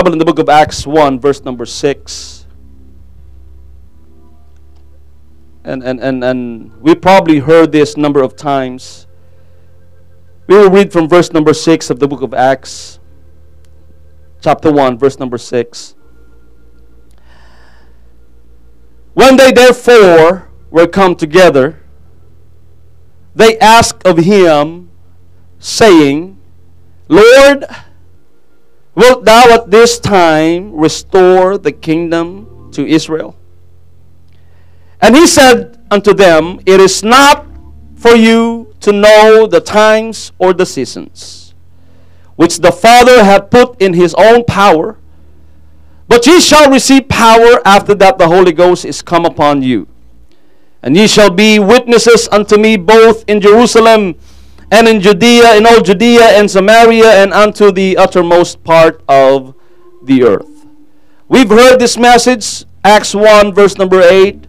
Bible in the book of Acts 1, verse number 6. And, and, and, and we probably heard this number of times. We will read from verse number 6 of the book of Acts, chapter 1, verse number 6. When they therefore were come together, they asked of him, saying, Lord, wilt thou at this time restore the kingdom to Israel? And he said unto them, It is not for you to know the times or the seasons, which the Father hath put in his own power, but ye shall receive power after that the Holy Ghost is come upon you. And ye shall be witnesses unto me both in Jerusalem and in Judea, in all Judea and Samaria, and unto the uttermost part of the earth. We've heard this message, Acts 1, verse number 8.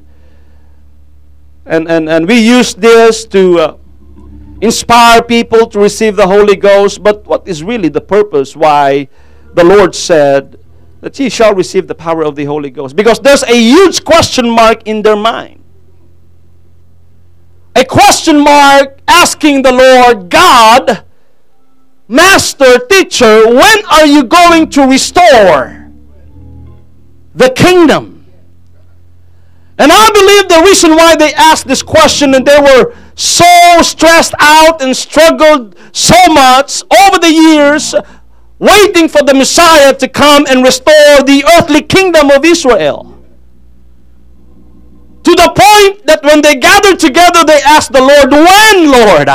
And, and, and we use this to uh, inspire people to receive the Holy Ghost. But what is really the purpose why the Lord said that ye shall receive the power of the Holy Ghost? Because there's a huge question mark in their mind a question mark asking the Lord, God, Master, Teacher, when are you going to restore the kingdom? And I believe the reason why they asked this question and they were so stressed out and struggled so much over the years, waiting for the Messiah to come and restore the earthly kingdom of Israel. To the point that when they gathered together, they asked the Lord, When, Lord?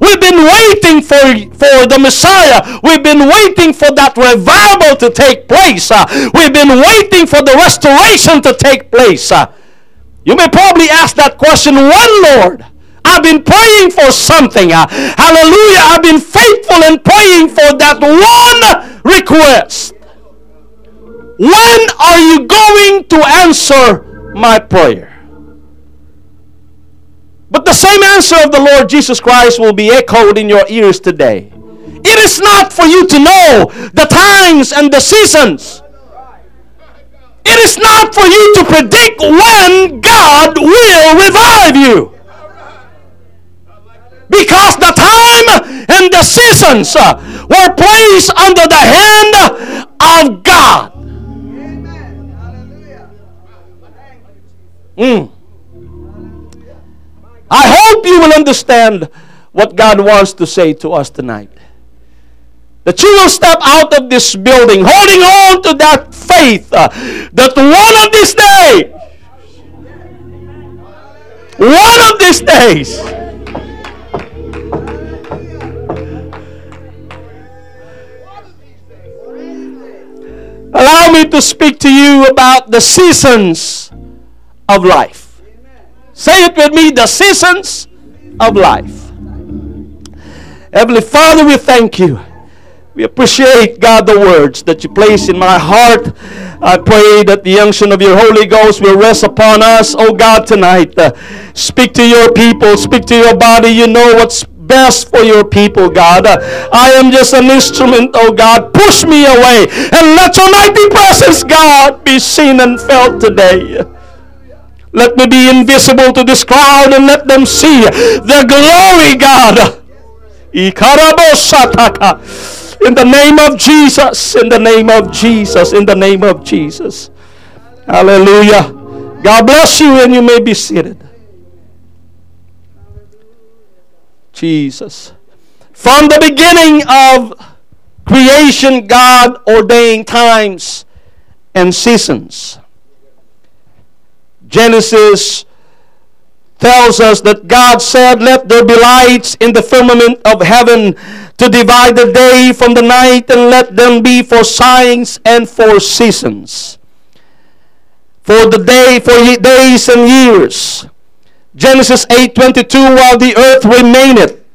We've been waiting for, for the Messiah. We've been waiting for that revival to take place. Uh, we've been waiting for the restoration to take place. Uh, you may probably ask that question, When, Lord? I've been praying for something. Uh, hallelujah. I've been faithful in praying for that one request. When are you going to answer my prayer? But the same answer of the Lord Jesus Christ will be echoed in your ears today. It is not for you to know the times and the seasons. It is not for you to predict when God will revive you. Because the time and the seasons uh, were placed under the hand of God. Mm. I hope you will understand what God wants to say to us tonight. That you will step out of this building holding on to that faith uh, that one of these days, one of these days, allow me to speak to you about the seasons of life. Say it with me the seasons of life. Heavenly Father, we thank you. We appreciate, God, the words that you place in my heart. I pray that the unction of your Holy Ghost will rest upon us, oh God, tonight. Uh, speak to your people, speak to your body. You know what's best for your people, God. Uh, I am just an instrument, oh God. Push me away and let your mighty presence, God, be seen and felt today. Let me be invisible to this crowd and let them see the glory, God. In the name of Jesus, in the name of Jesus, in the name of Jesus. Hallelujah. God bless you and you may be seated. Jesus. From the beginning of creation, God ordained times and seasons. Genesis tells us that God said, Let there be lights in the firmament of heaven to divide the day from the night, and let them be for signs and for seasons. For the day, for days and years. Genesis 8:22 While the earth remaineth,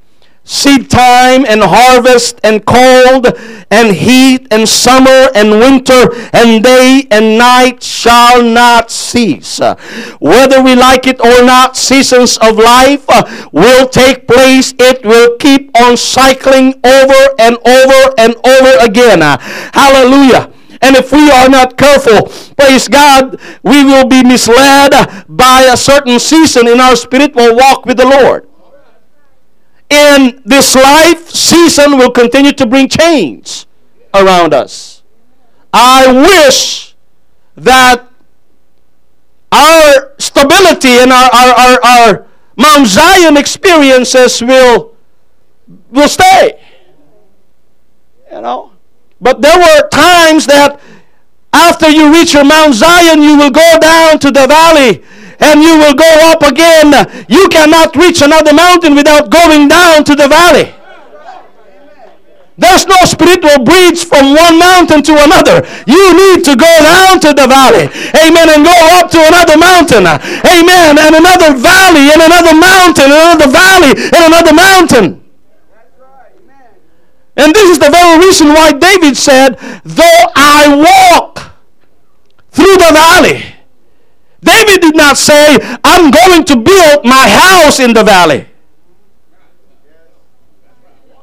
seed time and harvest and cold and heat and summer and winter and day and night shall not cease. Whether we like it or not, seasons of life will take place. It will keep on cycling over and over and over again. Hallelujah. And if we are not careful, praise God, we will be misled by a certain season in our spiritual walk with the Lord. In this life, season will continue to bring change around us. I wish that our stability and our, our, our, our Mount Zion experiences will, will stay. You know? But there were times that after you reach your Mount Zion, you will go down to the valley and you will go up again. You cannot reach another mountain without going down to the valley. There's no spiritual bridge from one mountain to another. You need to go down to the valley. Amen. And go up to another mountain. Amen. And another valley and another mountain and another valley and another mountain. And this is the very reason why David said, Though I walk through the valley. David did not say, I'm going to build my house in the valley.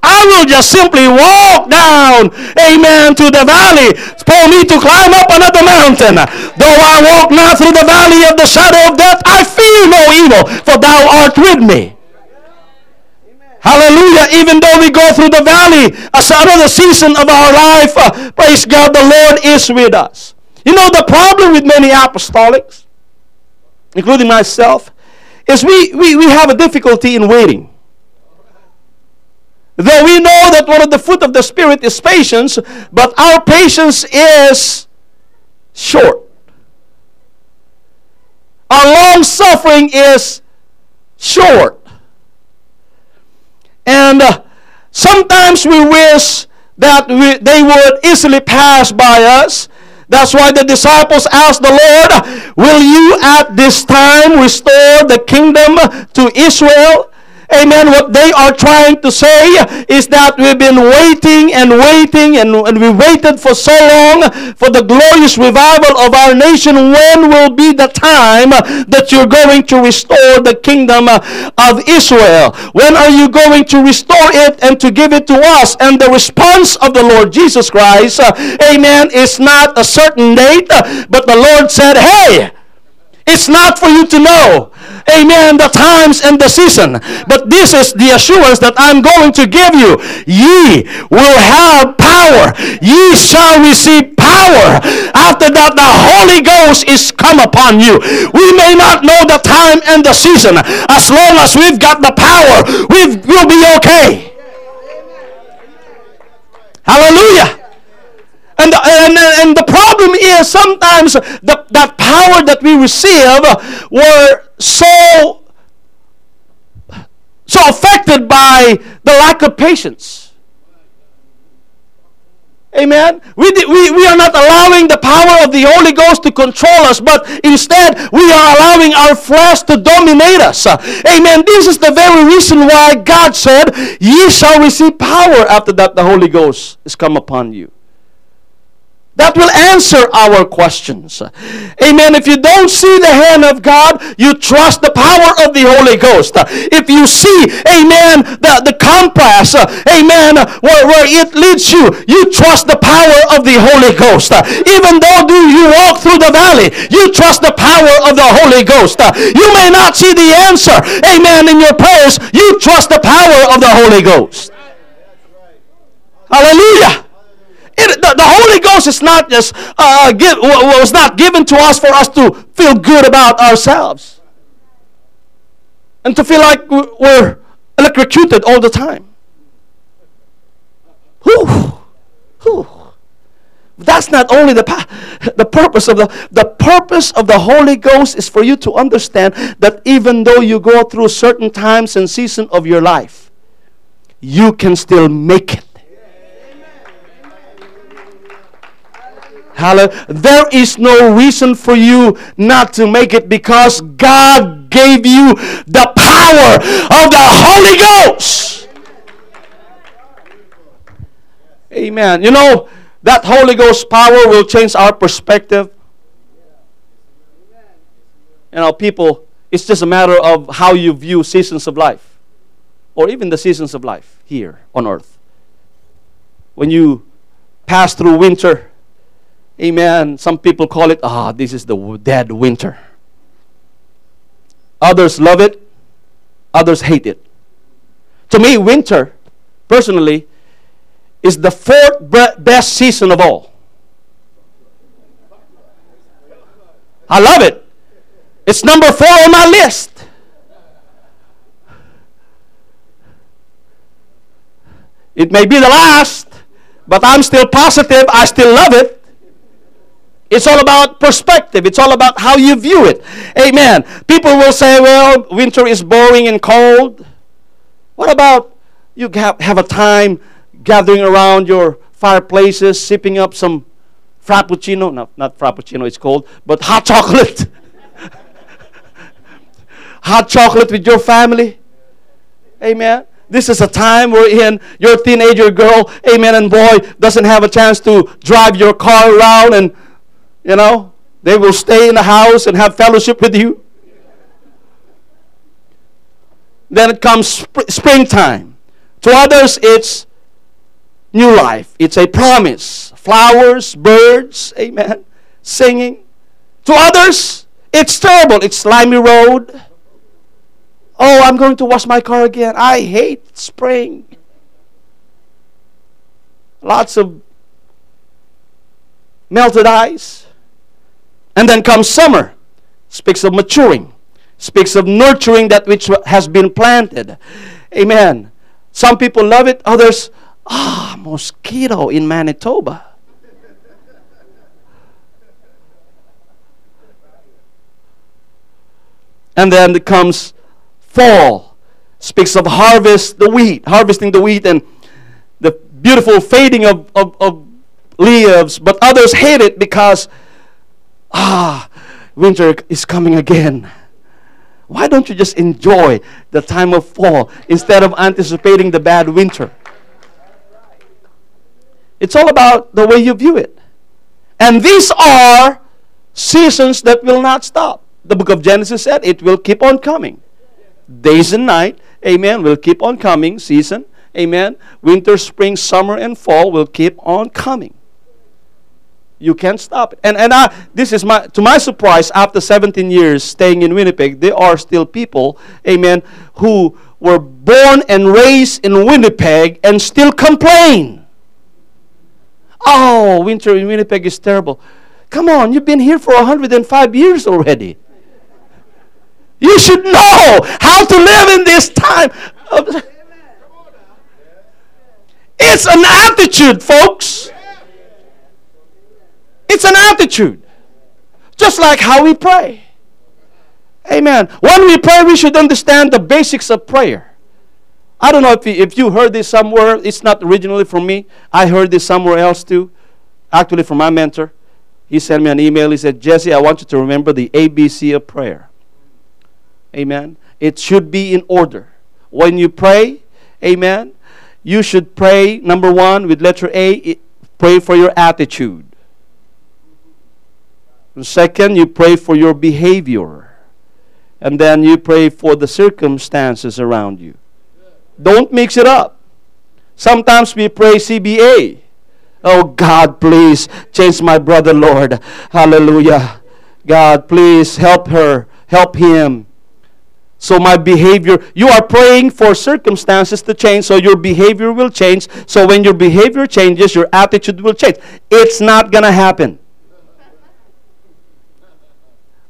I will just simply walk down, amen, to the valley for me to climb up another mountain. Though I walk not through the valley of the shadow of death, I fear no evil, for thou art with me. Hallelujah. Even though we go through the valley, as another season of our life, uh, praise God, the Lord is with us. You know, the problem with many apostolics, including myself, is we, we, we have a difficulty in waiting. Though we know that one of the fruit of the Spirit is patience, but our patience is short. Our long suffering is short. And uh, sometimes we wish that we, they would easily pass by us. That's why the disciples asked the Lord, Will you at this time restore the kingdom to Israel? Amen. What they are trying to say is that we've been waiting and waiting and, and we waited for so long for the glorious revival of our nation. When will be the time that you're going to restore the kingdom of Israel? When are you going to restore it and to give it to us? And the response of the Lord Jesus Christ, amen, is not a certain date, but the Lord said, hey, it's not for you to know amen, the times and the season. But this is the assurance that I'm going to give you. Ye will have power. Ye shall receive power. After that, the Holy Ghost is come upon you. We may not know the time and the season. As long as we've got the power, we will be okay. Hallelujah. And, the, and, and the problem is sometimes the, that power that we receive were so so affected by the lack of patience. Amen. We, we, we are not allowing the power of the Holy Ghost to control us, but instead we are allowing our flesh to dominate us. Amen. This is the very reason why God said, Ye shall receive power after that the Holy Ghost is come upon you that will answer our questions. Amen. If you don't see the hand of God, you trust the power of the Holy Ghost. If you see, amen, the, the compass, amen, where, where it leads you, you trust the power of the Holy Ghost. Even though do you walk through the valley, you trust the power of the Holy Ghost. You may not see the answer, amen, in your prayers. You trust the power of the Holy Ghost. Hallelujah. It, the, the, Holy Ghost is not just uh, give, was not given to us for us to feel good about ourselves and to feel like we're electrocuted all the time. Whew. Whew. That's not only the, the purpose of the the purpose of the Holy Ghost is for you to understand that even though you go through certain times and seasons of your life, you can still make it. Hallelujah. There is no reason for you not to make it because God gave you the power of the Holy Ghost. Amen. You know, that Holy Ghost power will change our perspective. You know, people, it's just a matter of how you view seasons of life or even the seasons of life here on earth. When you pass through winter, Amen. Some people call it, ah, this is the dead winter. Others love it, others hate it. To me, winter, personally, is the fourth best season of all. I love it. It's number four on my list. It may be the last, but I'm still positive. I still love it. It's all about perspective. It's all about how you view it. Amen. People will say, well, winter is boring and cold. What about you have, a time gathering around your fireplaces, sipping up some frappuccino? No, not frappuccino, it's cold, but hot chocolate. hot chocolate with your family. Amen. This is a time wherein your teenager girl, amen, and boy doesn't have a chance to drive your car around and, you know, they will stay in the house and have fellowship with you. Then it comes sp- springtime. To others, it's new life. It's a promise. Flowers, birds, amen, singing. To others, it's terrible. It's slimy road. Oh, I'm going to wash my car again. I hate spring. Lots of melted ice. And then comes summer. Speaks of maturing. Speaks of nurturing that which has been planted. Amen. Some people love it, others, ah, mosquito in Manitoba. and then comes fall speaks of harvest the wheat, harvesting the wheat and the beautiful fading of, of, of leaves. But others hate it because, ah, winter is coming again. Why don't you just enjoy the time of fall instead of anticipating the bad winter? It's all about the way you view it. And these are seasons that will not stop. The book of Genesis said it will keep on coming days and night. Amen. Will keep on coming. Season. Amen. Winter, spring, summer, and fall will keep on coming. You can't stop it. And and I, this is my to my surprise. After 17 years staying in Winnipeg, there are still people, amen, who were born and raised in Winnipeg and still complain. Oh, winter in Winnipeg is terrible. Come on, you've been here for 105 years already. You should know how to live in this time. It's an attitude, folks. It's an attitude. Just like how we pray. Amen. When we pray, we should understand the basics of prayer. I don't know if you, if you heard this somewhere. It's not originally from me. I heard this somewhere else too. Actually, from my mentor. He sent me an email. He said, Jesse, I want you to remember the ABC of prayer. Amen. It should be in order. When you pray, amen, you should pray, number one, with letter A, pray for your attitude. And second, you pray for your behavior. And then you pray for the circumstances around you. Don't mix it up. Sometimes we pray CBA. Oh God, please change my brother, Lord. Hallelujah. God, please help her, help him. So my behavior, you are praying for circumstances to change, so your behavior will change. So when your behavior changes, your attitude will change. It's not going to happen.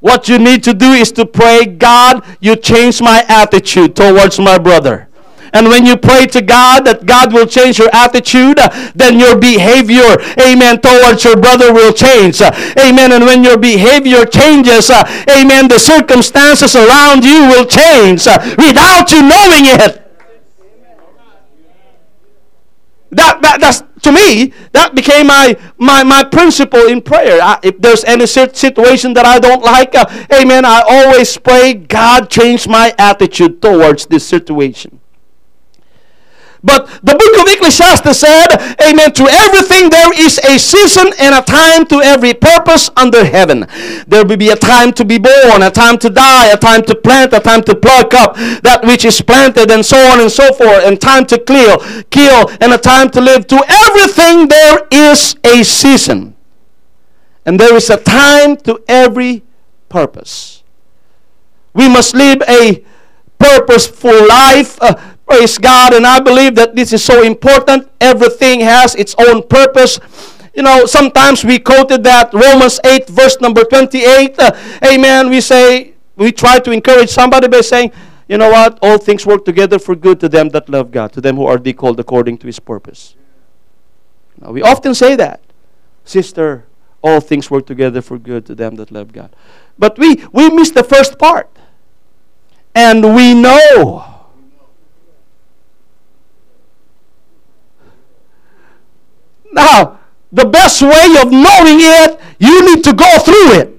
What you need to do is to pray, God, you change my attitude towards my brother. And when you pray to God that God will change your attitude, then your behavior, amen, towards your brother will change. Amen. And when your behavior changes, amen, the circumstances around you will change without you knowing it. That, that that's to me that became my my my principle in prayer. I, if there's any situation that i don't like uh, amen i always pray god change my attitude towards this situation but the book of Ecclesiastes said, Amen, to everything there is a season and a time to every purpose under heaven. There will be a time to be born, a time to die, a time to plant, a time to pluck up that which is planted, and so on and so forth, and time to kill, kill, and a time to live. To everything there is a season And there is a time to every purpose. We must live a purposeful life. Uh, praise God. And I believe that this is so important. Everything has its own purpose. You know, sometimes we quoted that Romans 8, verse number 28. Uh, amen. We say, we try to encourage somebody by saying, you know what? All things work together for good to them that love God, to them who are be called according to his purpose. Now, we often say that. Sister, all things work together for good to them that love God. But we, we miss the first part. And we know. Now, the best way of knowing it, you need to go through it.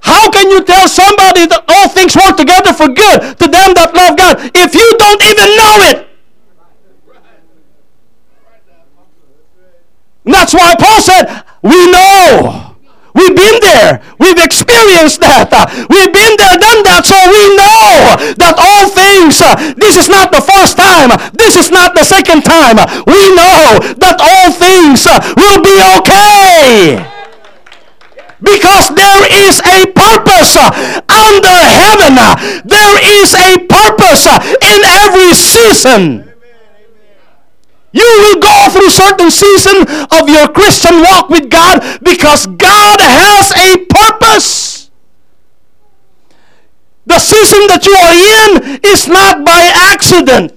How can you tell somebody that all things work together for good to them that love God if you don't even know it? And that's why Paul said, We know. We've been there. We've experienced that. We've been there, done that, so we know that all things, uh, this is not the first time. This is not the second time. We know that all things uh, will be okay. Because there is a purpose uh, under heaven. There is a purpose in every season. You will go through certain season of your Christian walk with God because God has a purpose. The season that you are in is not by accident.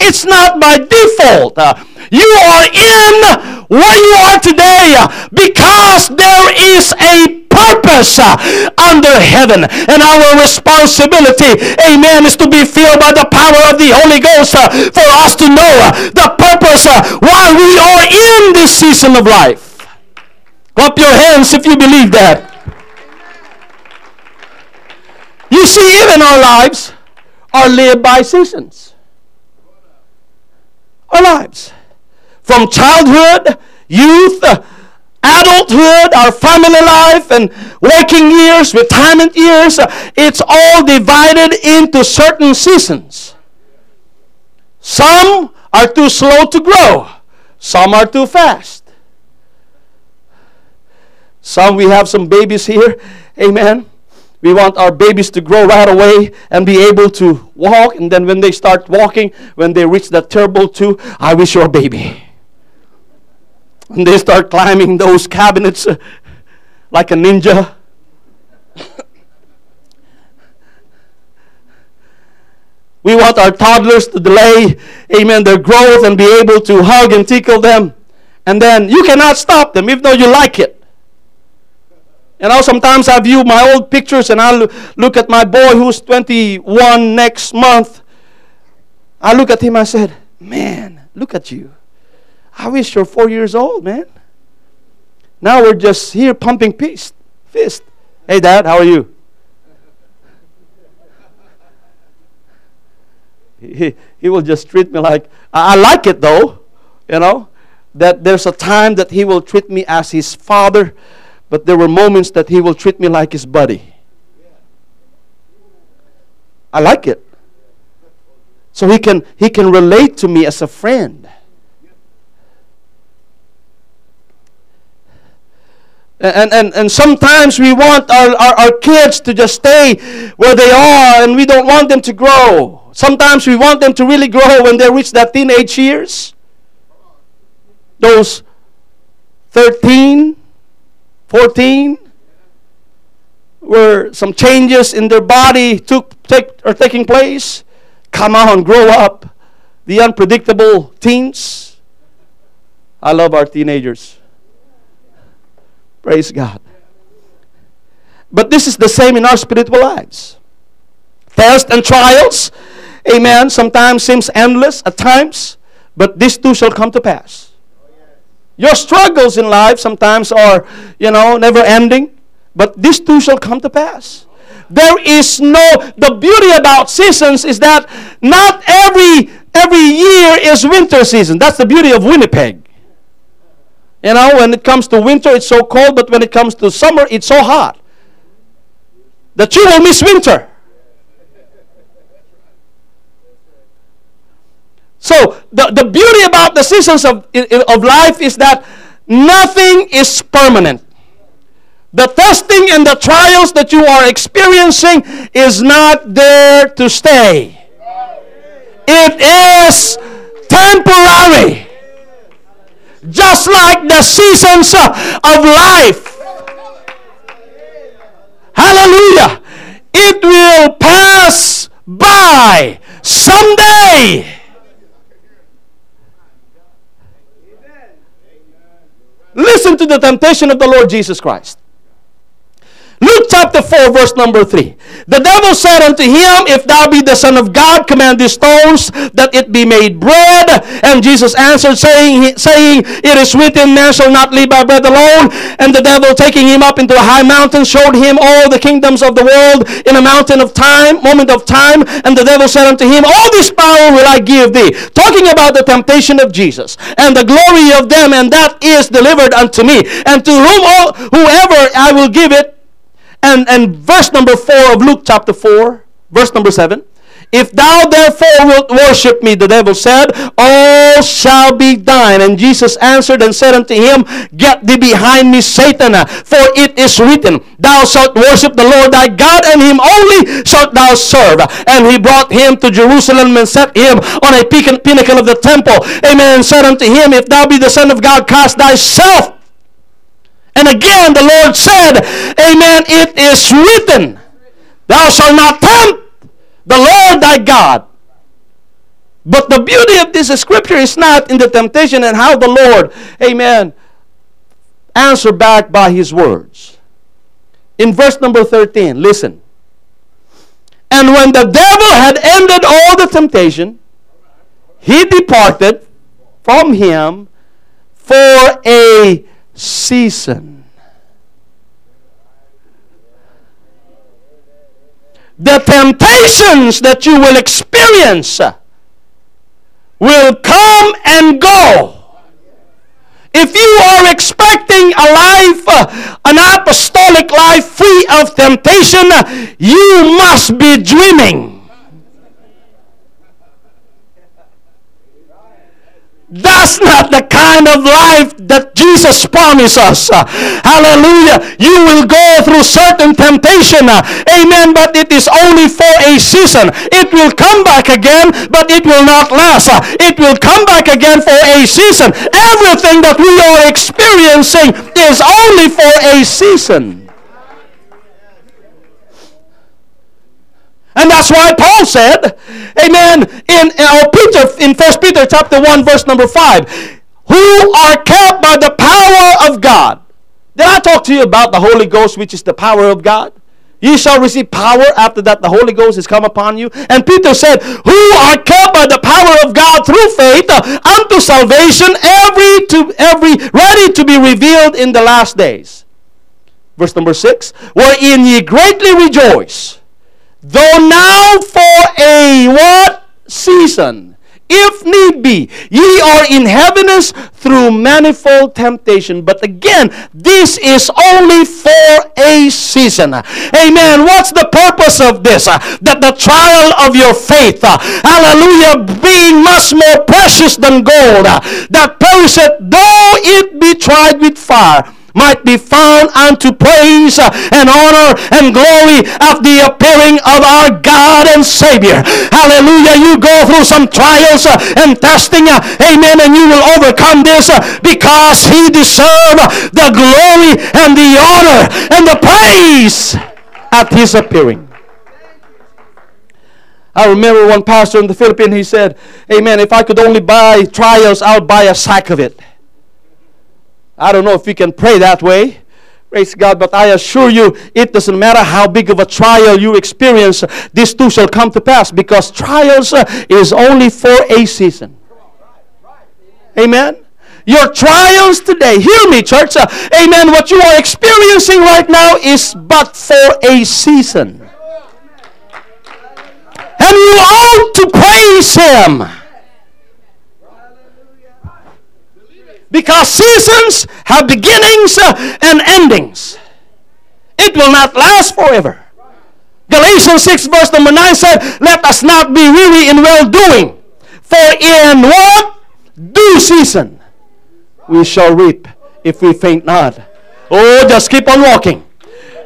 It's not by default. Uh, you are in where you are today uh, because there is a purpose uh, under heaven. And our responsibility, amen, is to be filled by the power of the Holy Ghost uh, for us to know uh, the purpose while we are in this season of life. Clap your hands if you believe that. You see, even our lives are lived by seasons. Our lives. From childhood, youth, adulthood, our family life, and working years, retirement years, it's all divided into certain seasons. Some are too slow to grow, some are too fast. Some we have some babies here, amen. We want our babies to grow right away and be able to walk. And then when they start walking, when they reach that terrible two, I wish you're a baby. And they start climbing those cabinets uh, like a ninja. we want our toddlers to delay, amen, their growth and be able to hug and tickle them. And then you cannot stop them even though you like it. You know, sometimes I view my old pictures and I look at my boy who's 21 next month. I look at him, I said, Man, look at you. I wish you're four years old, man. Now we're just here pumping fist. Fist. Hey, Dad, how are you? He, he will just treat me like I like it though, you know, that there's a time that he will treat me as his father, but there were moments that he will treat me like his buddy. I like it. So he can he can relate to me as a friend. And, and, and sometimes we want our, our, our kids to just stay where they are and we don't want them to grow. Sometimes we want them to really grow when they reach that teenage years. Those 13, 14, where some changes in their body took, take, are taking place. Come on, grow up. The unpredictable teens. I love our teenagers. Praise God. But this is the same in our spiritual lives. Tests and trials, amen, sometimes seems endless at times, but this too shall come to pass. Your struggles in life sometimes are, you know, never ending, but this too shall come to pass. There is no the beauty about seasons is that not every every year is winter season. That's the beauty of Winnipeg. You know, when it comes to winter, it's so cold, but when it comes to summer, it's so hot that you will miss winter. So the, the beauty about the seasons of, of life is that nothing is permanent. The testing and the trials that you are experiencing is not there to stay. It is temporary. Just like the seasons of life. Hallelujah. It will pass by someday. Listen to the temptation of the Lord Jesus Christ. Luke chapter 4, verse number 3. The devil said unto him, If thou be the Son of God, command these stones that it be made bread. And Jesus answered, saying, saying It is written, Man shall not live by bread alone. And the devil, taking him up into a high mountain, showed him all the kingdoms of the world in a mountain of time, moment of time. And the devil said unto him, All this power will I give thee. Talking about the temptation of Jesus and the glory of them, and that is delivered unto me. And to whom all, whoever I will give it, and, and verse number 4 of Luke chapter 4, verse number 7. If thou therefore wilt worship me, the devil said, all shall be thine. And Jesus answered and said unto him, Get thee behind me, Satan, for it is written, Thou shalt worship the Lord thy God, and him only shalt thou serve. And he brought him to Jerusalem and set him on a pinnacle of the temple. Amen. And said unto him, If thou be the Son of God, cast thyself and again, the Lord said, Amen, it is written, Thou shalt not tempt the Lord thy God. But the beauty of this scripture is not in the temptation and how the Lord, amen, answer back by his words. In verse number 13, listen. And when the devil had ended all the temptation, he departed from him for a season. The temptations that you will experience will come and go. If you are expecting a life, an apostolic life free of temptation, you must be dreaming. That's not the kind of life that Jesus promised us. hallelujah. You will go through certain temptation. amen. But it is only for a season. It will come back again, but it will not last. it will come back again for a season. Everything that we are experiencing is only for a season. And that's why Paul said, Amen, in or Peter in First Peter chapter 1, verse number 5, who are kept by the power of God. Did I talk to you about the Holy Ghost, which is the power of God? Ye shall receive power after that the Holy Ghost is come upon you. And Peter said, Who are kept by the power of God through faith uh, unto salvation, every to every ready to be revealed in the last days. Verse number six, wherein ye greatly rejoice Though now for a what? Season. If need be, ye are in heaviness through manifold temptation. But again, this is only for a season. Amen. What's the purpose of this? That the trial of your faith, hallelujah, being much more precious than gold, that perisheth though it be tried with fire might be found unto praise and honor and glory of the appearing of our God and Savior. Hallelujah. You go through some trials and testing. Amen. And you will overcome this because he deserves the glory and the honor and the praise at his appearing. I remember one pastor in the Philippines, he said, Amen, if I could only buy trials, I'll buy a sack of it. I don't know if you can pray that way. Praise God, but I assure you, it doesn't matter how big of a trial you experience, this too shall come to pass because trials uh, is only for a season. Amen. Your trials today, hear me, church. Uh, amen. What you are experiencing right now is but for a season. And you ought to praise Him. Because seasons have beginnings uh, and endings. It will not last forever. Galatians 6 verse number 9 said, Let us not be weary in well doing. For in what? Due season we shall reap if we faint not. Oh, just keep on walking.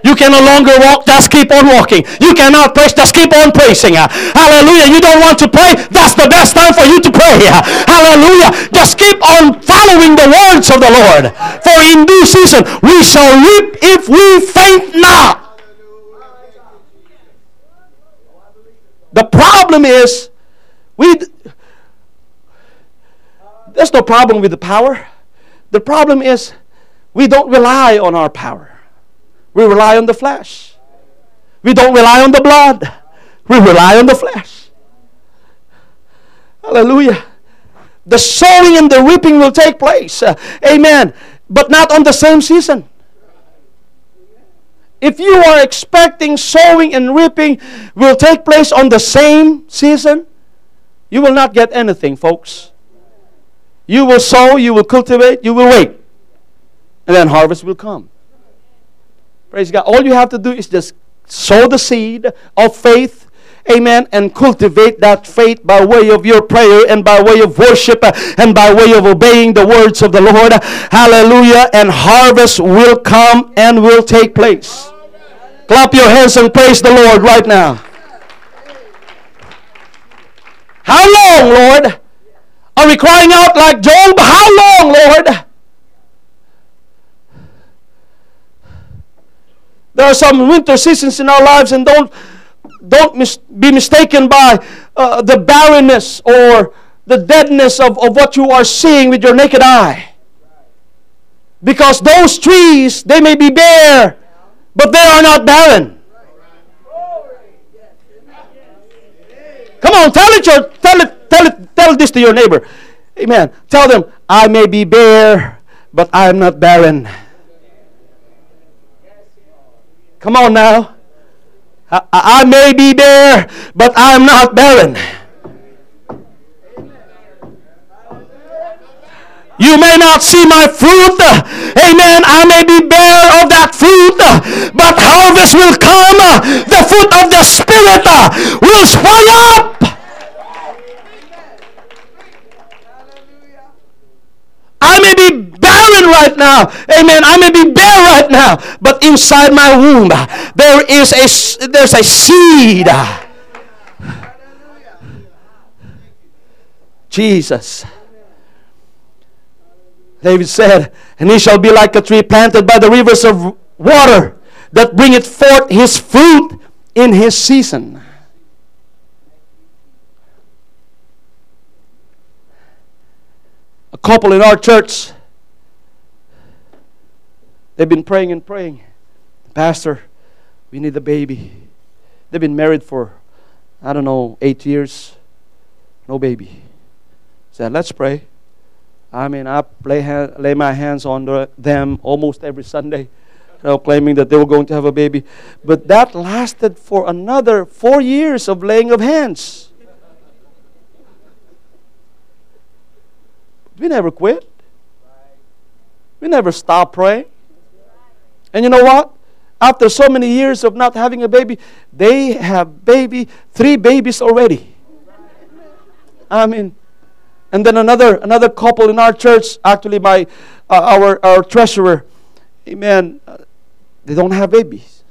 You can no longer walk, just keep on walking. You cannot praise, just keep on praising. Hallelujah. You don't want to pray, that's the best time for you to pray. Hallelujah. Just keep on following the words of the Lord. For in due season we shall reap if we faint not. The problem is, we there's no problem with the power. The problem is we don't rely on our power. We rely on the flesh. We don't rely on the blood. We rely on the flesh. Hallelujah. The sowing and the reaping will take place. Uh, amen. But not on the same season. If you are expecting sowing and reaping will take place on the same season, you will not get anything, folks. You will sow, you will cultivate, you will wait. And then harvest will come. Praise God. All you have to do is just sow the seed of faith. Amen. And cultivate that faith by way of your prayer and by way of worship and by way of obeying the words of the Lord. Hallelujah. And harvest will come and will take place. Clap your hands and praise the Lord right now. How long, Lord? Are we crying out like Job? How long, Lord? There are some winter seasons in our lives, and don't don't mis- be mistaken by uh, the barrenness or the deadness of, of what you are seeing with your naked eye. Because those trees, they may be bare, but they are not barren. Come on, tell it, your, tell it, tell it, tell this to your neighbor. Amen. Tell them, I may be bare, but I am not barren. Come on now. I, I may be bare, but I'm not barren. You may not see my fruit. Amen. I may be bare of that fruit, but harvest will come. The fruit of the Spirit will spring up. I may be barren right now. Amen. I may be bare right now, but inside my womb there is a there's a seed. Jesus. David said, And he shall be like a tree planted by the rivers of water that bringeth forth his fruit in his season. A couple in our church They've been praying and praying. Pastor, we need a baby. They've been married for, I don't know, eight years. No baby. Said, let's pray. I mean, I lay, hand, lay my hands on the, them almost every Sunday, you know, claiming that they were going to have a baby. But that lasted for another four years of laying of hands. We never quit. We never stop praying. And you know what? After so many years of not having a baby, they have baby, three babies already. I mean, and then another another couple in our church, actually my uh, our our treasurer, amen. Uh, they don't have babies.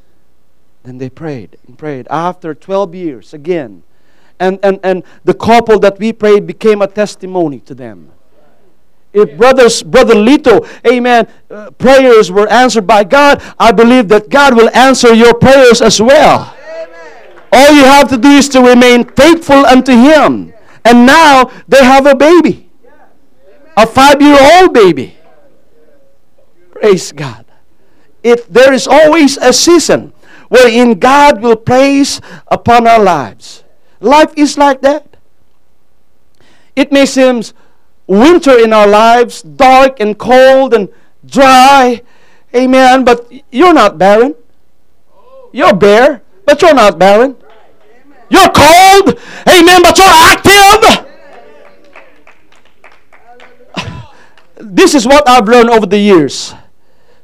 Then they prayed and prayed after 12 years again. And, and, and the couple that we prayed became a testimony to them. If brothers, brother Lito, amen, uh, prayers were answered by God, I believe that God will answer your prayers as well. Amen. All you have to do is to remain faithful unto Him. And now they have a baby, a five year old baby. Praise God. If there is always a season wherein God will place upon our lives. Life is like that. It may seem winter in our lives, dark and cold and dry. Amen. But you're not barren. You're bare, but you're not barren. You're cold. Amen. But you're active. This is what I've learned over the years.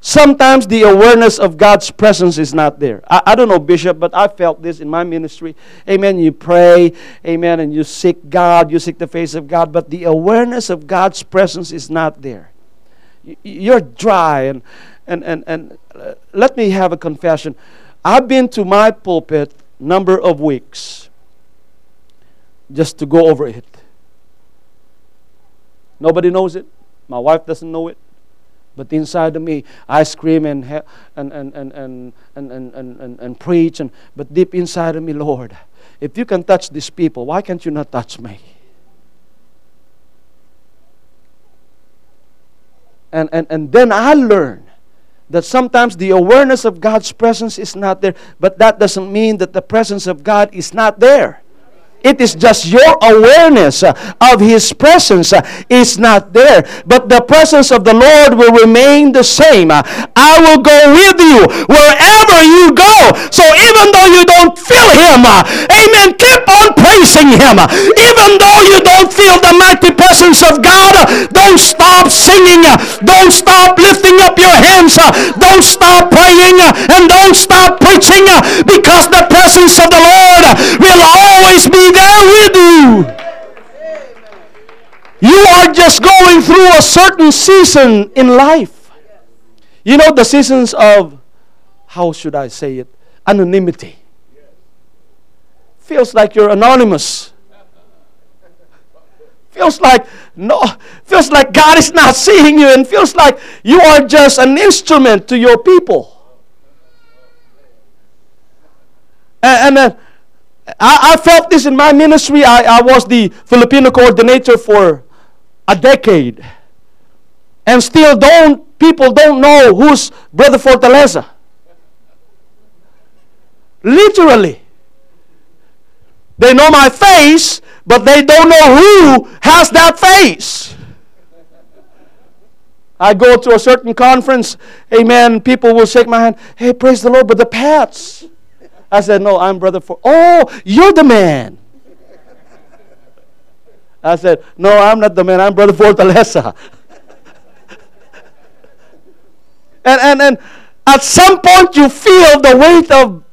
Sometimes the awareness of God's presence is not there. I, I, don't know, Bishop, but I felt this in my ministry. Amen. You pray, amen, and you seek God, you seek the face of God, but the awareness of God's presence is not there. You're dry. And, and, and, and uh, let me have a confession. I've been to my pulpit number of weeks just to go over it. Nobody knows it. My wife doesn't know it. But inside of me, I scream and, and, and, and, and, and, and, and, and, preach. And, but deep inside of me, Lord, if you can touch these people, why can't you not touch me? And, and, and then I learn that sometimes the awareness of God's presence is not there, but that doesn't mean that the presence of God is not there. It is just your awareness uh, of His presence uh, is not there. But the presence of the Lord will remain the same. Uh, I will go with you wherever you go. So even though you don't feel Him, uh, amen, keep on praising Him. Even though you don't feel the mighty presence of God, uh, don't stop singing. Uh, don't stop lifting up your hands. Don't stop praying and don't stop preaching because the presence of the Lord will always be there with you. You are just going through a certain season in life. You know, the seasons of, how should I say it, anonymity. Feels like you're anonymous. Feels like no, feels like God is not seeing you, and feels like you are just an instrument to your people. And, and uh, I, I felt this in my ministry. I, I was the Filipino coordinator for a decade. And still don't people don't know who's Brother Fortaleza. Literally. They know my face, but they don't know who has that face. I go to a certain conference, amen. People will shake my hand. Hey, praise the Lord, but the Pats. I said, No, I'm brother for. Oh, you're the man. I said, No, I'm not the man. I'm brother Fortaleza. and, and, and at some point, you feel the weight of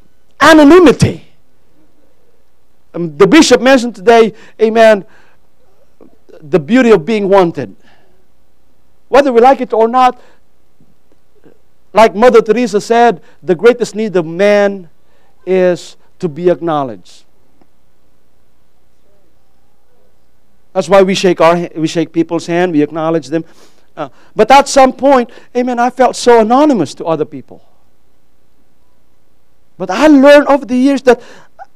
anonymity. Um, the bishop mentioned today, amen, the beauty of being wanted. Whether we like it or not, like Mother Teresa said, the greatest need of man is to be acknowledged. That's why we shake our we shake people's hand, we acknowledge them. Uh, but at some point, amen, I felt so anonymous to other people. But I learned over the years that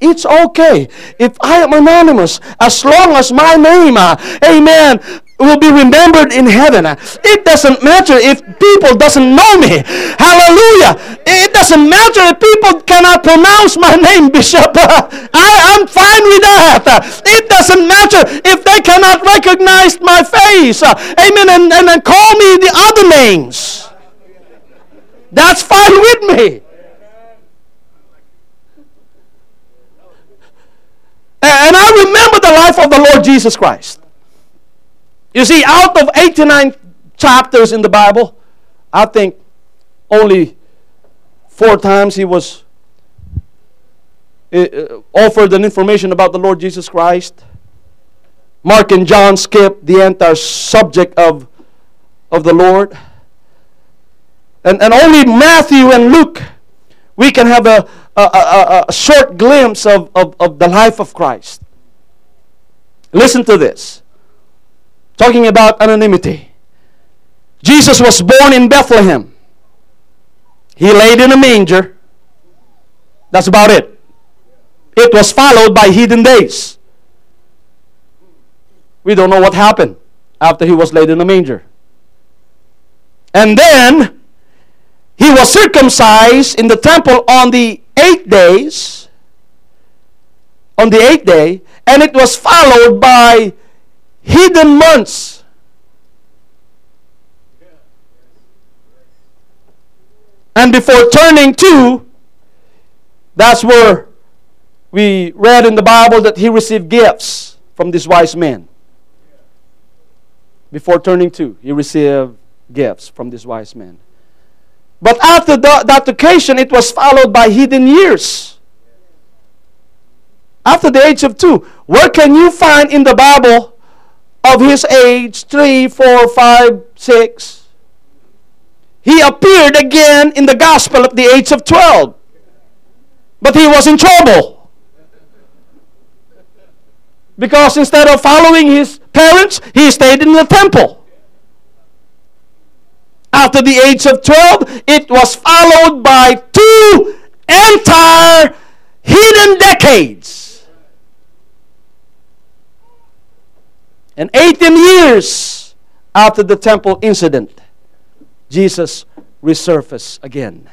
it's okay if I am anonymous as long as my name, uh, amen, will be remembered in heaven. It doesn't matter if people doesn't know me. Hallelujah. It doesn't matter if people cannot pronounce my name, Bishop. I am fine with that. It doesn't matter if they cannot recognize my face. Amen. And, and, and call me the other names. That's fine with me. And I remember the life of the Lord Jesus Christ. You see, out of 89 chapters in the Bible, I think only four times he was uh, offered an information about the Lord Jesus Christ. Mark and John skip the entire subject of, of the Lord. And, and only Matthew and Luke, we can have a, a, a, a short glimpse of, of, of the life of Christ. Listen to this. Talking about anonymity. Jesus was born in Bethlehem. He laid in a manger. That's about it. It was followed by hidden days. We don't know what happened after he was laid in a manger. And then he was circumcised in the temple on the eighth days. On the eighth day, and it was followed by hidden months. And before turning to, that's where we read in the Bible that he received gifts from these wise men. Before turning to, he received gifts from these wise men. But after that occasion, it was followed by hidden years. After the age of two, where can you find in the Bible of his age three, four, five, six? He appeared again in the gospel at the age of 12. But he was in trouble. Because instead of following his parents, he stayed in the temple. After the age of 12, it was followed by two entire hidden decades. And 18 years after the temple incident, Jesus resurfaced again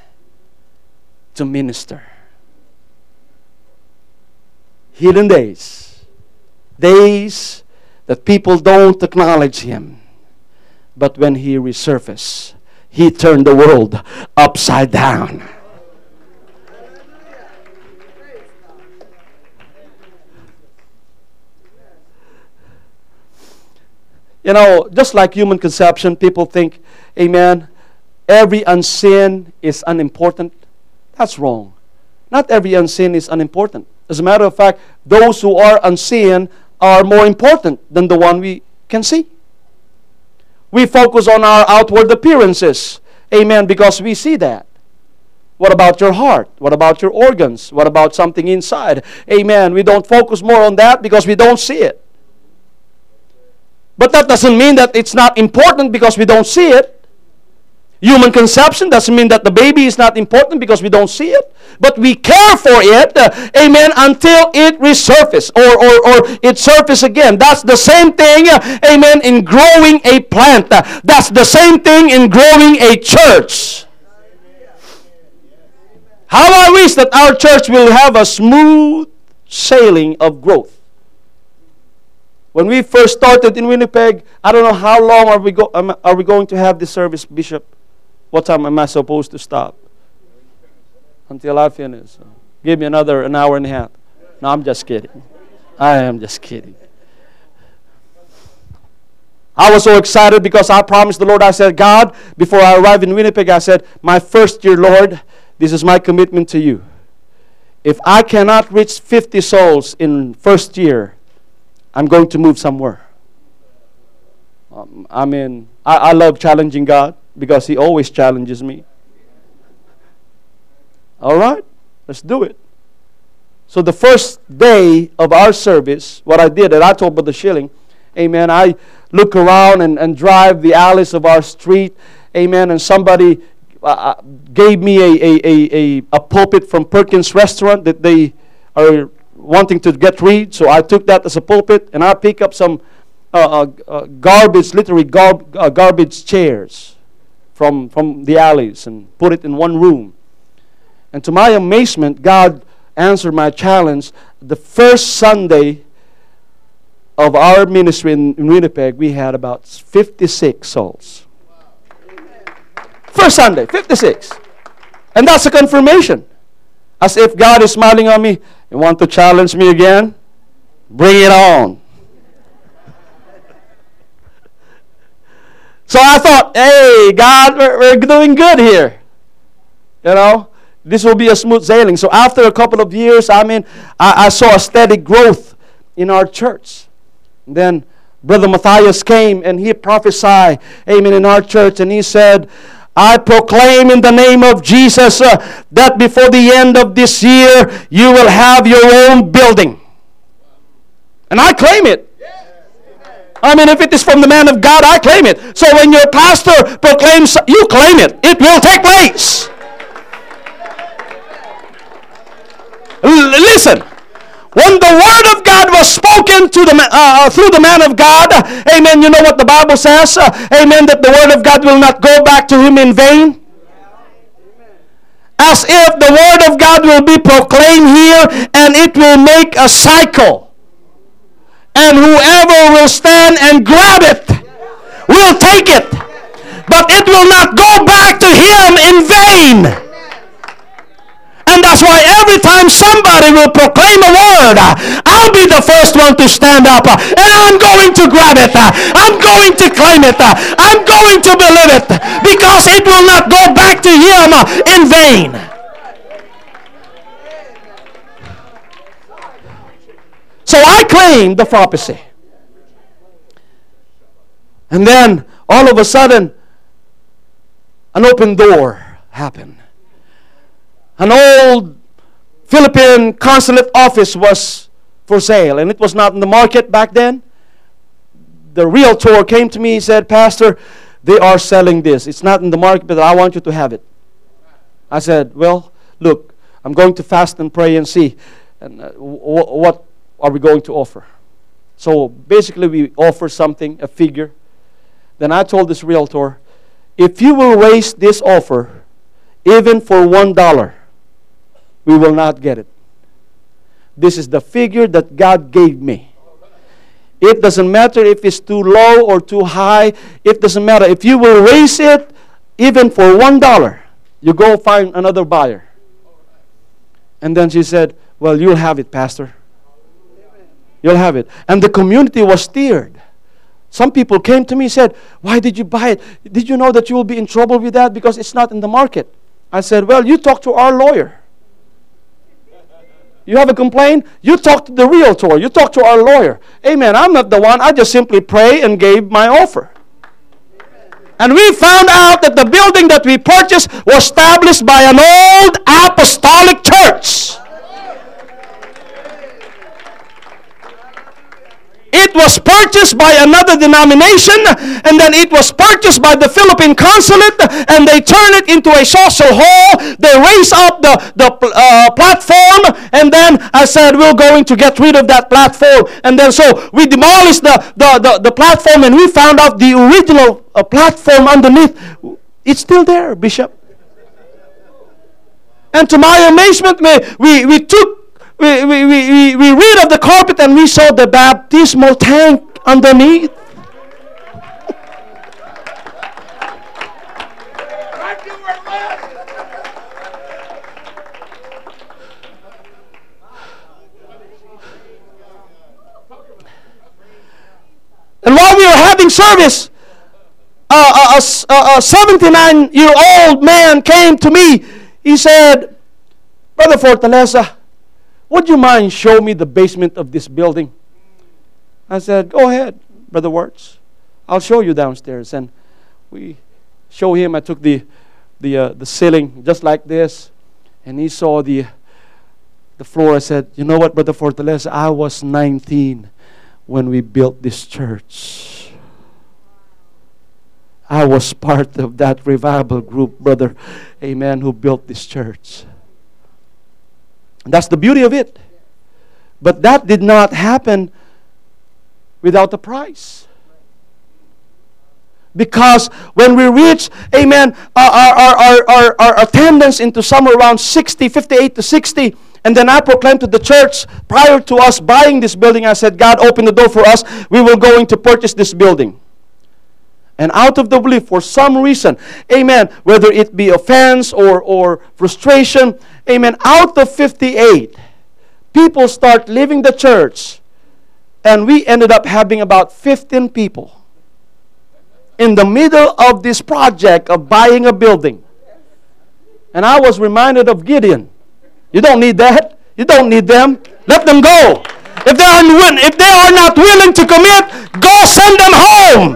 to minister. Hidden days, days that people don't acknowledge him. But when he resurfaced, he turned the world upside down. You know, just like human conception, people think, amen, every unseen is unimportant. That's wrong. Not every unseen is unimportant. As a matter of fact, those who are unseen are more important than the one we can see. We focus on our outward appearances. Amen. Because we see that. What about your heart? What about your organs? What about something inside? Amen. We don't focus more on that because we don't see it. But that doesn't mean that it's not important because we don't see it. Human conception doesn't mean that the baby is not important because we don't see it, but we care for it, uh, amen, until it resurfaces or, or, or it surfaces again. That's the same thing, uh, amen, in growing a plant. Uh, that's the same thing in growing a church. How I wish that our church will have a smooth sailing of growth. When we first started in Winnipeg, I don't know how long are we, go, are we going to have this service, Bishop? What time am I supposed to stop? Until I finish. Give me another an hour and a half. No, I'm just kidding. I am just kidding. I was so excited because I promised the Lord, I said, God, before I arrived in Winnipeg, I said, my first year, Lord, this is my commitment to you. If I cannot reach 50 souls in first year, I'm going to move somewhere. Um, I mean, I, I love challenging God because He always challenges me. All right, let's do it. So the first day of our service, what I did, and I told Brother Schilling, Amen. I look around and, and drive the alleys of our street, Amen. And somebody uh, uh gave me a, a, a, a, a pulpit from Perkins Restaurant that they are wanting to get rid. So I took that as a pulpit, and I pick up some uh, uh, uh garbage, literally uh, garbage chairs from, from the alleys and put it in one room. And to my amazement, God answered my challenge. The first Sunday of our ministry in, in Winnipeg, we had about 56 souls. First Sunday, 56. And that's a confirmation. As if God is smiling on me. You want to challenge me again? Bring it on. So I thought, hey, God, we're, we're doing good here. You know, this will be a smooth sailing. So after a couple of years, I mean, I, I saw a steady growth in our church. And then Brother Matthias came and he prophesied, amen, in our church. And he said, I proclaim in the name of Jesus uh, that before the end of this year, you will have your own building. And I claim it. I mean, if it is from the man of God, I claim it. So when your pastor proclaims, you claim it. It will take place. L- listen. When the word of God was spoken to the uh, uh, through the man of God, amen. You know what the Bible says, uh, amen. That the word of God will not go back to him in vain as if the word of God will be proclaimed here and it will make a cycle and whoever will stand and grab it will take it. Somebody will proclaim a word, I'll be the first one to stand up and I'm going to grab it. I'm going to claim it. I'm going to believe it because it will not go back to him in vain. So I claim the prophecy. And then all of a sudden, an open door happened. An old Philippine consulate office was for sale, and it was not in the market back then. The realtor came to me and said, Pastor, they are selling this. It's not in the market, but I want you to have it. I said, Well, look, I'm going to fast and pray and see and, uh, what are we going to offer. So basically, we offer something, a figure. Then I told this realtor, if you will raise this offer, even for one dollar, we will not get it. This is the figure that God gave me. It doesn't matter if it's too low or too high. It doesn't matter. If you will raise it even for one dollar, you go find another buyer. And then she said, Well, you'll have it, Pastor. You'll have it. And the community was stirred. Some people came to me and said, Why did you buy it? Did you know that you will be in trouble with that because it's not in the market? I said, Well, you talk to our lawyer. You have a complaint? You talk to the realtor. You talk to our lawyer. Amen. I'm not the one. I just simply pray and gave my offer. And we found out that the building that we purchased was established by an old apostolic church. It was purchased by another denomination, and then it was purchased by the Philippine consulate, and they turn it into a social hall. They raise up the, the uh, platform, and then I said, We're going to get rid of that platform. And then so we demolished the, the, the, the platform, and we found out the original uh, platform underneath. It's still there, Bishop. And to my amazement, we, we, we took we, we, we, we read of the carpet and we saw the baptismal tank underneath. And while we were having service, uh, a, a 79 year old man came to me. He said, Brother Fortaleza, would you mind show me the basement of this building? I said, Go ahead, Brother Wertz. I'll show you downstairs. And we show him. I took the the uh, the ceiling just like this, and he saw the the floor. I said, You know what, Brother Fortaleza? I was 19 when we built this church. I was part of that revival group, brother, amen, who built this church. That's the beauty of it. But that did not happen without a price. Because when we reach, amen, our, our, our, our, our attendance into somewhere around 60, 58 to 60, and then I proclaimed to the church prior to us buying this building, I said, God, open the door for us. We will going to purchase this building. And out of the belief, for some reason, amen, whether it be offense or, or frustration, amen, out of 58, people start leaving the church. And we ended up having about 15 people in the middle of this project of buying a building. And I was reminded of Gideon. You don't need that. You don't need them. Let them go. If they are, if they are not willing to commit, go send them home.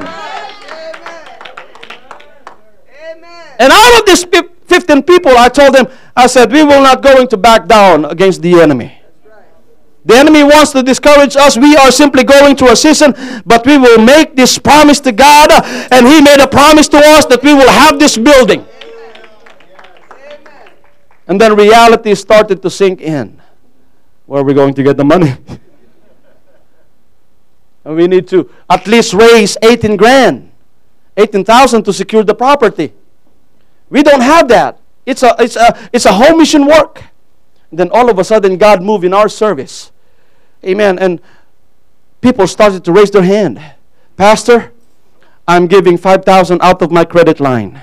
Amen. And out of these 15 people, I told them, I said, we will not going to back down against the enemy. The enemy wants to discourage us. We are simply going through a season, but we will make this promise to God, and He made a promise to us that we will have this building. And then reality started to sink in. Where are we going to get the money? and we need to at least raise 18 grand, 18,000 to secure the property. We don't have that. It's a, it's a, it's a home mission work. Then all of a sudden, God moved in our service. Amen. And people started to raise their hand. Pastor, I'm giving 5,000 out of my credit line.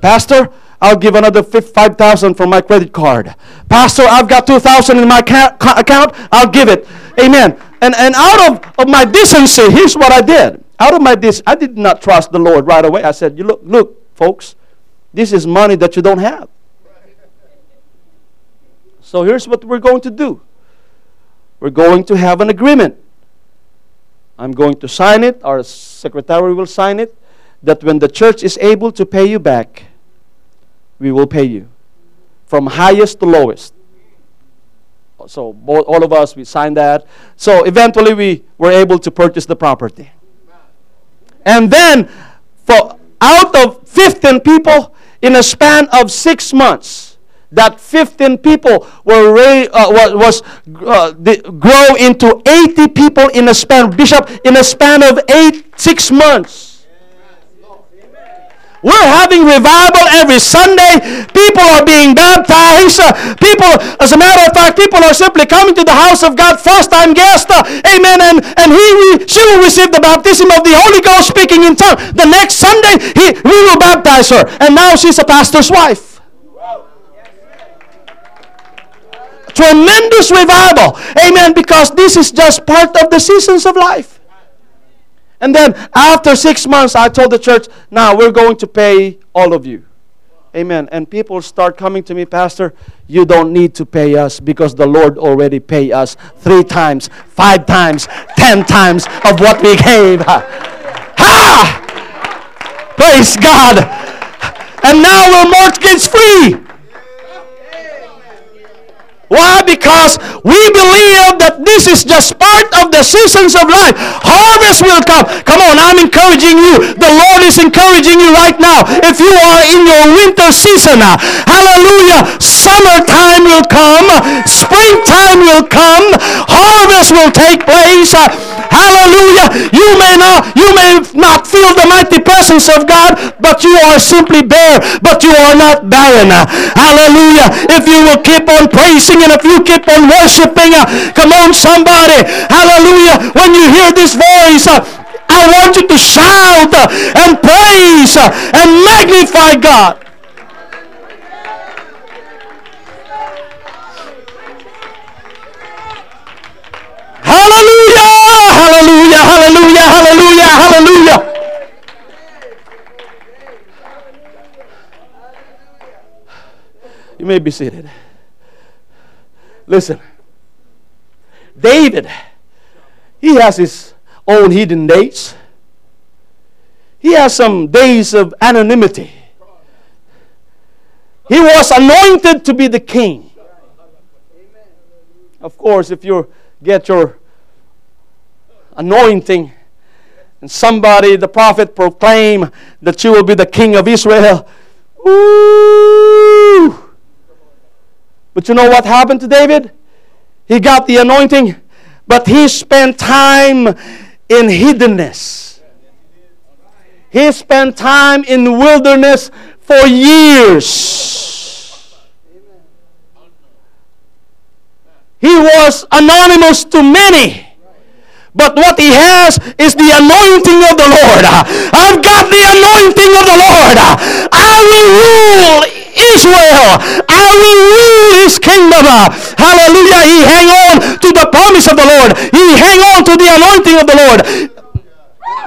Pastor, I'll give another 5,000 from my credit card. Pastor, I've got 2,000 in my account. I'll give it. Amen. And, and out of, of my decency, here's what I did. Out of my dis, I did not trust the Lord right away. I said, you look, look, folks, This is money that you don't have. So here's what we're going to do we're going to have an agreement. I'm going to sign it, our secretary will sign it, that when the church is able to pay you back, we will pay you from highest to lowest. So all of us, we signed that. So eventually we were able to purchase the property. And then, for out of 15 people, in a span of six months, that 15 people were ra- uh, was uh, grow into 80 people in a span bishop in a span of eight six months we're having revival every Sunday. People are being baptized. people, as a matter of fact, people are simply coming to the house of God, first time guest. amen. And, and he, she will receive the baptism of the Holy Ghost speaking in tongues. The next Sunday, he, we will baptize her. And now she's a pastor's wife. Tremendous revival. Amen. Because this is just part of the seasons of life. And then after six months, I told the church, now we're going to pay all of you. Amen. And people start coming to me, Pastor, you don't need to pay us because the Lord already paid us three times, five times, ten times of what we gave. Ha! Praise God. And now we're mortgage free. Why? Because we believe that this is just part of the seasons of life. Harvest will come. Come on, I'm encouraging you. The Lord is encouraging you right now. If you are in your winter season, uh, hallelujah, summertime will come, springtime will come, harvest will take place. Uh, hallelujah. You may not you may not feel the mighty presence of God, but you are simply bare, but you are not barren. Hallelujah. If you will keep on praising and if you keep on worshiping, uh, come on, somebody, hallelujah, when you hear this voice, uh, I want you to shout uh, and praise and magnify God. Hallelujah! Hallelujah! Hallelujah! Hallelujah! Hallelujah! You may be seated. Listen. David, he has his own hidden days. He has some days of anonymity. He was anointed to be the king. Of course, if you get your anointing and somebody, the prophet, proclaim that you will be the king of Israel, ooh, but you know what happened to David? He got the anointing, but he spent time in hiddenness. He spent time in wilderness for years. He was anonymous to many. But what he has is the anointing of the Lord. I've got the anointing of the Lord. I will rule Israel. I will rule his kingdom. Hallelujah. He hang on to the promise of the Lord. He hang on to the anointing of the Lord.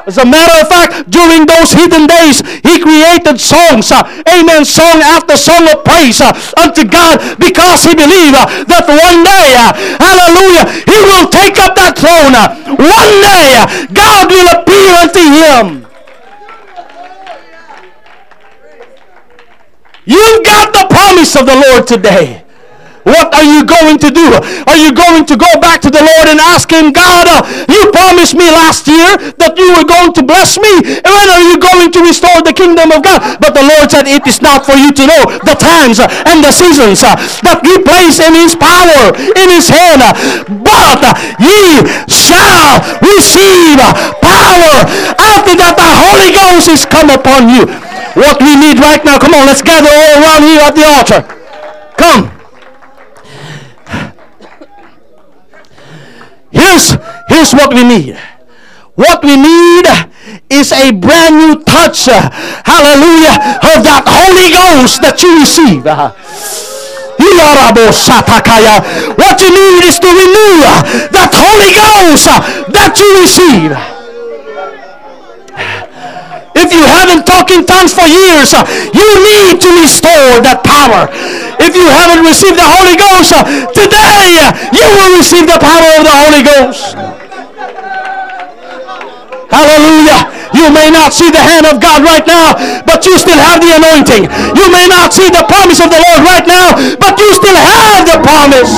As a matter of fact, during those hidden days, he created songs, uh, amen, song after song of praise uh, unto God because he believed uh, that one day, uh, hallelujah, he will take up that throne. One day, uh, God will appear unto him. You've got the promise of the Lord today. What are you going to do? Are you going to go back to the Lord and ask Him, God, uh, you promised me last year that you were going to bless me. And when are you going to restore the kingdom of God? But the Lord said, it is not for you to know the times uh, and the seasons uh, that He placed in His power, in His hand. But ye shall receive power after that the Holy Ghost is come upon you. What we need right now, come on, let's gather all around here at the altar. Come. Here's, here's what we need. What we need is a brand new touch, uh, hallelujah, of that Holy Ghost that you receive. What you need is to renew uh, that Holy Ghost uh, that you receive. If you haven't talked in tongues for years, uh, you need to restore that power. If you haven't received the Holy Ghost, uh, today uh, you will receive the power of the Holy Ghost. Hallelujah. You may not see the hand of God right now, but you still have the anointing. You may not see the promise of the Lord right now, but you still have the promise.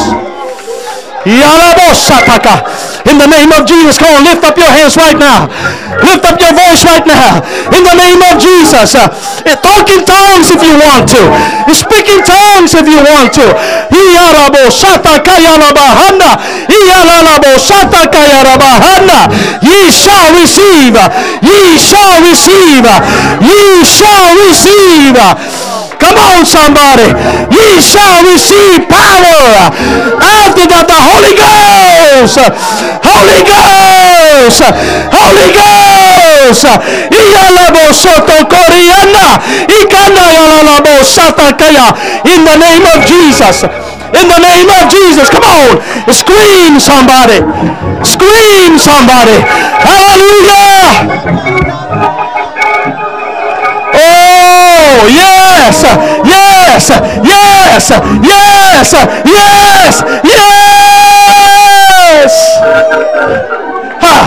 In the name of Jesus, come on, lift up your hands right now. Lift up your voice right now. In the name of Jesus. Uh, talk in tongues if you want to. Speak in tongues if you want to. Ye shall receive. Ye shall receive. Ye shall receive. Come on, somebody. Ye shall receive power. After that, the Holy Ghost. Holy Ghost. Holy Ghost. In the name of Jesus. In the name of Jesus. Come on. Scream, somebody. Scream, somebody. Hallelujah. Yes, yes, yes, yes, yes, yes. Ha.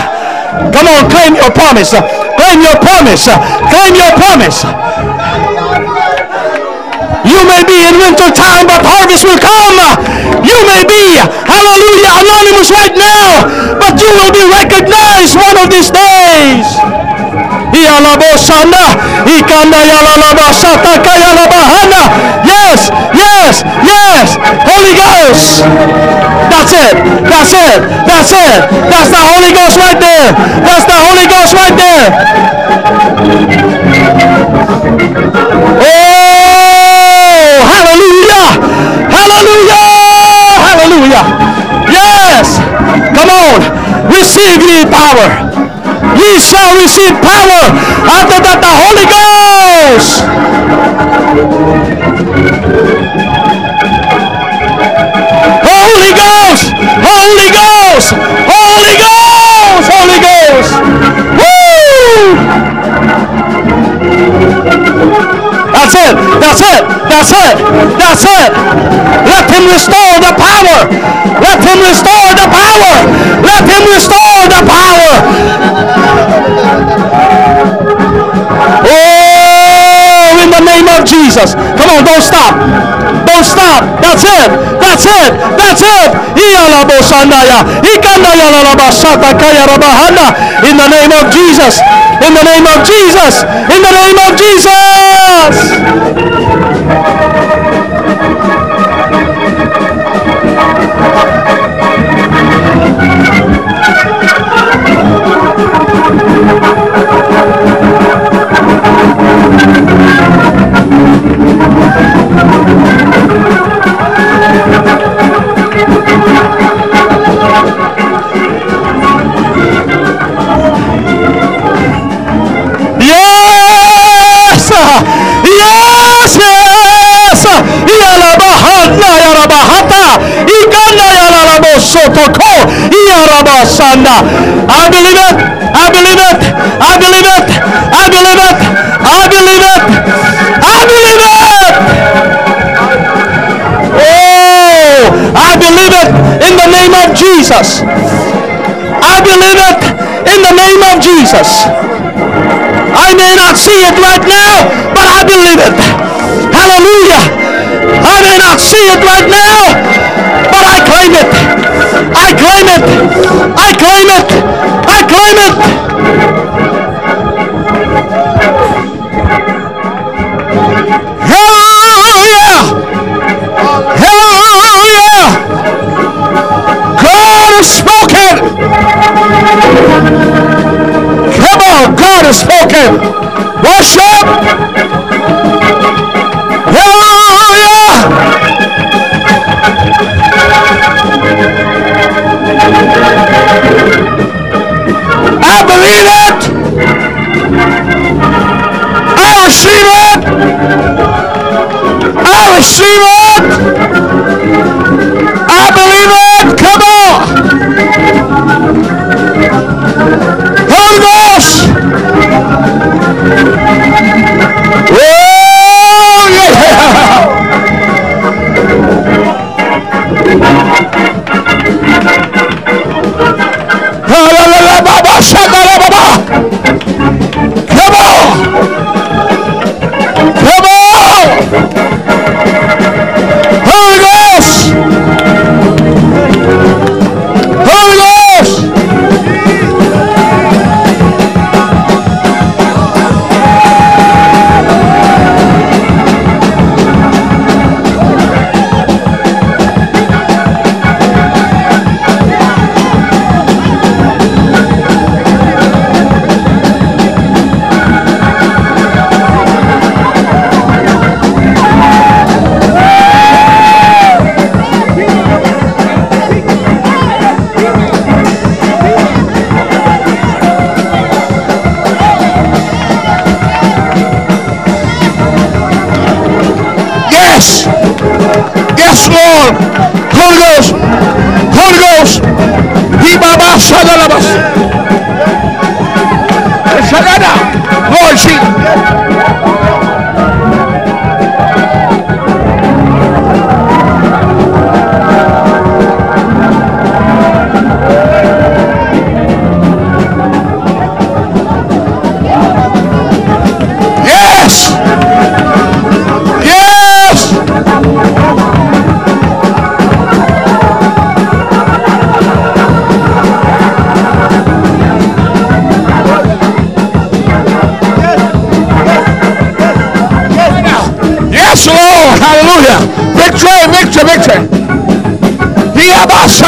Come on, claim your promise. Claim your promise. Claim your promise. You may be in winter time, but harvest will come. You may be, hallelujah, anonymous right now, but you will be recognized one of these days. Yes, yes, yes. Holy Ghost. That's it. That's it. That's it. That's the Holy Ghost right there. That's the Holy Ghost right there. Oh, hallelujah. Hallelujah. Hallelujah. Yes. Come on. Receive ye power ye shall receive power after that the Holy Ghost. Holy Ghost, Holy Ghost, Holy Ghost, Holy Ghost. Woo! That's it, that's it, that's it, that's it. Let him restore the power. Let him restore the power. Let him restore the power. Of Jesus. Come on, don't stop. Don't stop. That's it. That's it. That's it. In the name of Jesus. In the name of Jesus. In the name of Jesus. I believe it. I believe it. I believe it. I believe it. I believe it. I believe it. Oh, I believe it in the name of Jesus. I believe it in the name of Jesus. I may not see it right now, but I believe it. Hallelujah. I may not see it right now, but I claim it. I claim it. I claim it. I claim it. Hallelujah. Hallelujah. God has spoken. Come on, God has spoken. Worship.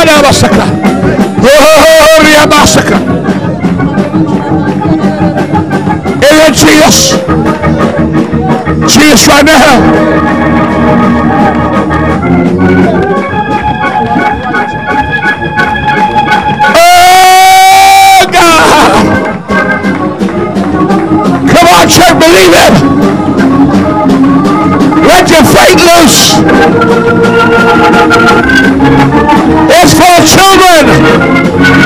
Yabasada basaka. Oh, Yabasaka. In Jesus. Jesus right now. Oh God. Come on, church, believe it. Let your faith loose. It's for children.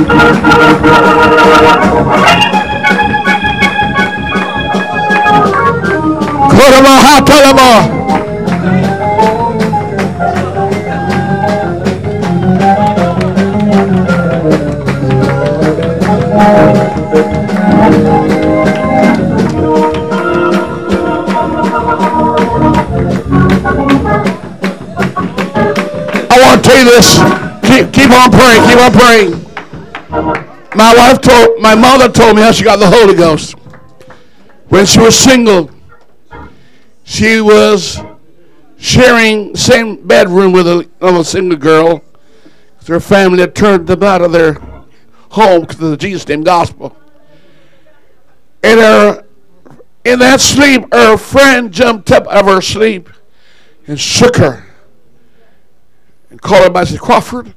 I want to tell you this. Keep, keep on praying. Keep on praying. My wife told, my mother told me how she got the Holy Ghost. When she was single, she was sharing same bedroom with a, of a single girl. Her family had turned them out of their home because of the Jesus name gospel. And her, in that sleep, her friend jumped up out of her sleep and shook her and called her by and said, Crawford,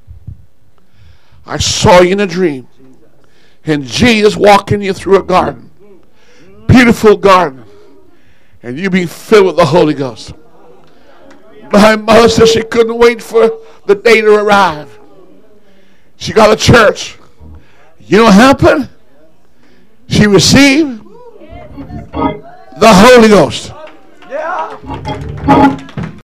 I saw you in a dream. And Jesus walking you through a garden. Beautiful garden. And you be filled with the Holy Ghost. My mother said she couldn't wait for the day to arrive. She got a church. You know what happened? She received the Holy Ghost.